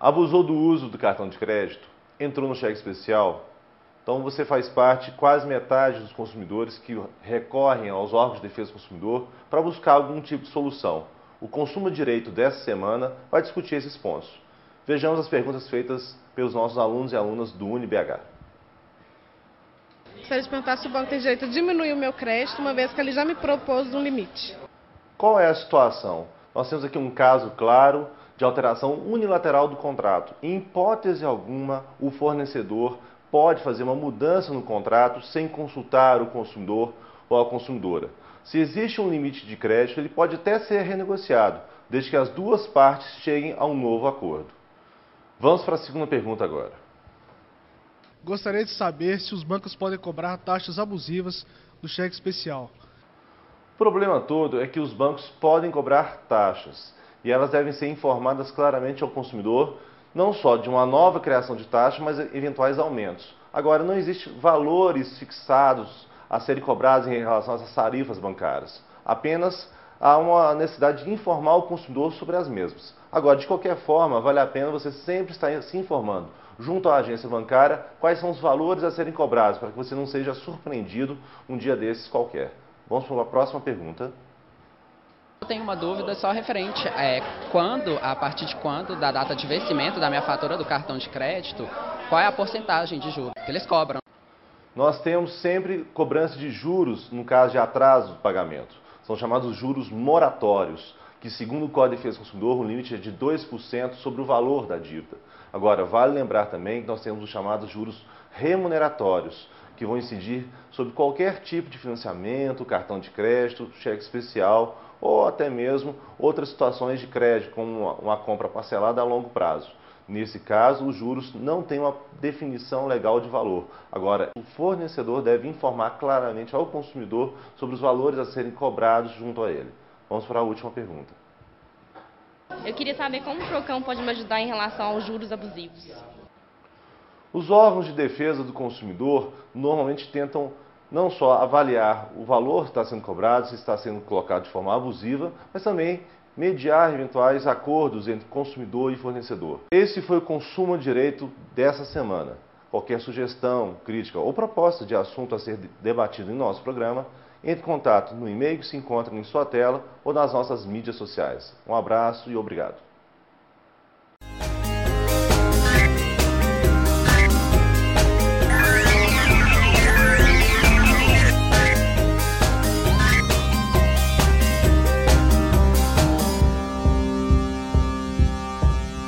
Abusou do uso do cartão de crédito? Entrou no cheque especial? Então você faz parte, quase metade dos consumidores que recorrem aos órgãos de defesa do consumidor para buscar algum tipo de solução. O Consumo Direito dessa semana vai discutir esses pontos. Vejamos as perguntas feitas pelos nossos alunos e alunas do UniBH. Gostaria de perguntar se o banco tem direito a diminuir o meu crédito, uma vez que ele já me propôs um limite. Qual é a situação? Nós temos aqui um caso claro de alteração unilateral do contrato. Em hipótese alguma, o fornecedor pode fazer uma mudança no contrato sem consultar o consumidor ou a consumidora. Se existe um limite de crédito, ele pode até ser renegociado, desde que as duas partes cheguem a um novo acordo. Vamos para a segunda pergunta agora. Gostaria de saber se os bancos podem cobrar taxas abusivas do cheque especial. O problema todo é que os bancos podem cobrar taxas e elas devem ser informadas claramente ao consumidor, não só de uma nova criação de taxa, mas eventuais aumentos. Agora, não existem valores fixados a serem cobrados em relação às tarifas bancárias. Apenas há uma necessidade de informar o consumidor sobre as mesmas. Agora, de qualquer forma, vale a pena você sempre estar se informando junto à agência bancária quais são os valores a serem cobrados, para que você não seja surpreendido um dia desses qualquer. Vamos para a próxima pergunta. Eu tenho uma dúvida só referente é quando, a partir de quando, da data de vencimento da minha fatura do cartão de crédito, qual é a porcentagem de juros que eles cobram? Nós temos sempre cobrança de juros no caso de atraso do pagamento. São chamados juros moratórios, que segundo o Código de Defesa do Consumidor, o limite é de 2% sobre o valor da dívida. Agora, vale lembrar também que nós temos os chamados juros remuneratórios, que vão incidir sobre qualquer tipo de financiamento, cartão de crédito, cheque especial ou até mesmo outras situações de crédito, como uma, compra parcelada a longo prazo. Nesse caso, os juros não têm uma definição legal de valor. Agora, o fornecedor deve informar claramente ao consumidor sobre os valores a serem cobrados junto a ele. Vamos para a última pergunta. Eu queria saber como o PROCON pode me ajudar em relação aos juros abusivos. Os órgãos de defesa do consumidor normalmente tentam não só avaliar o valor que está sendo cobrado, se está sendo colocado de forma abusiva, mas também mediar eventuais acordos entre consumidor e fornecedor. Esse foi o Consumo Direito dessa semana. Qualquer sugestão, crítica ou proposta de assunto a ser debatido em nosso programa, entre em contato no e-mail que se encontra em sua tela ou nas nossas mídias sociais. Um abraço e obrigado.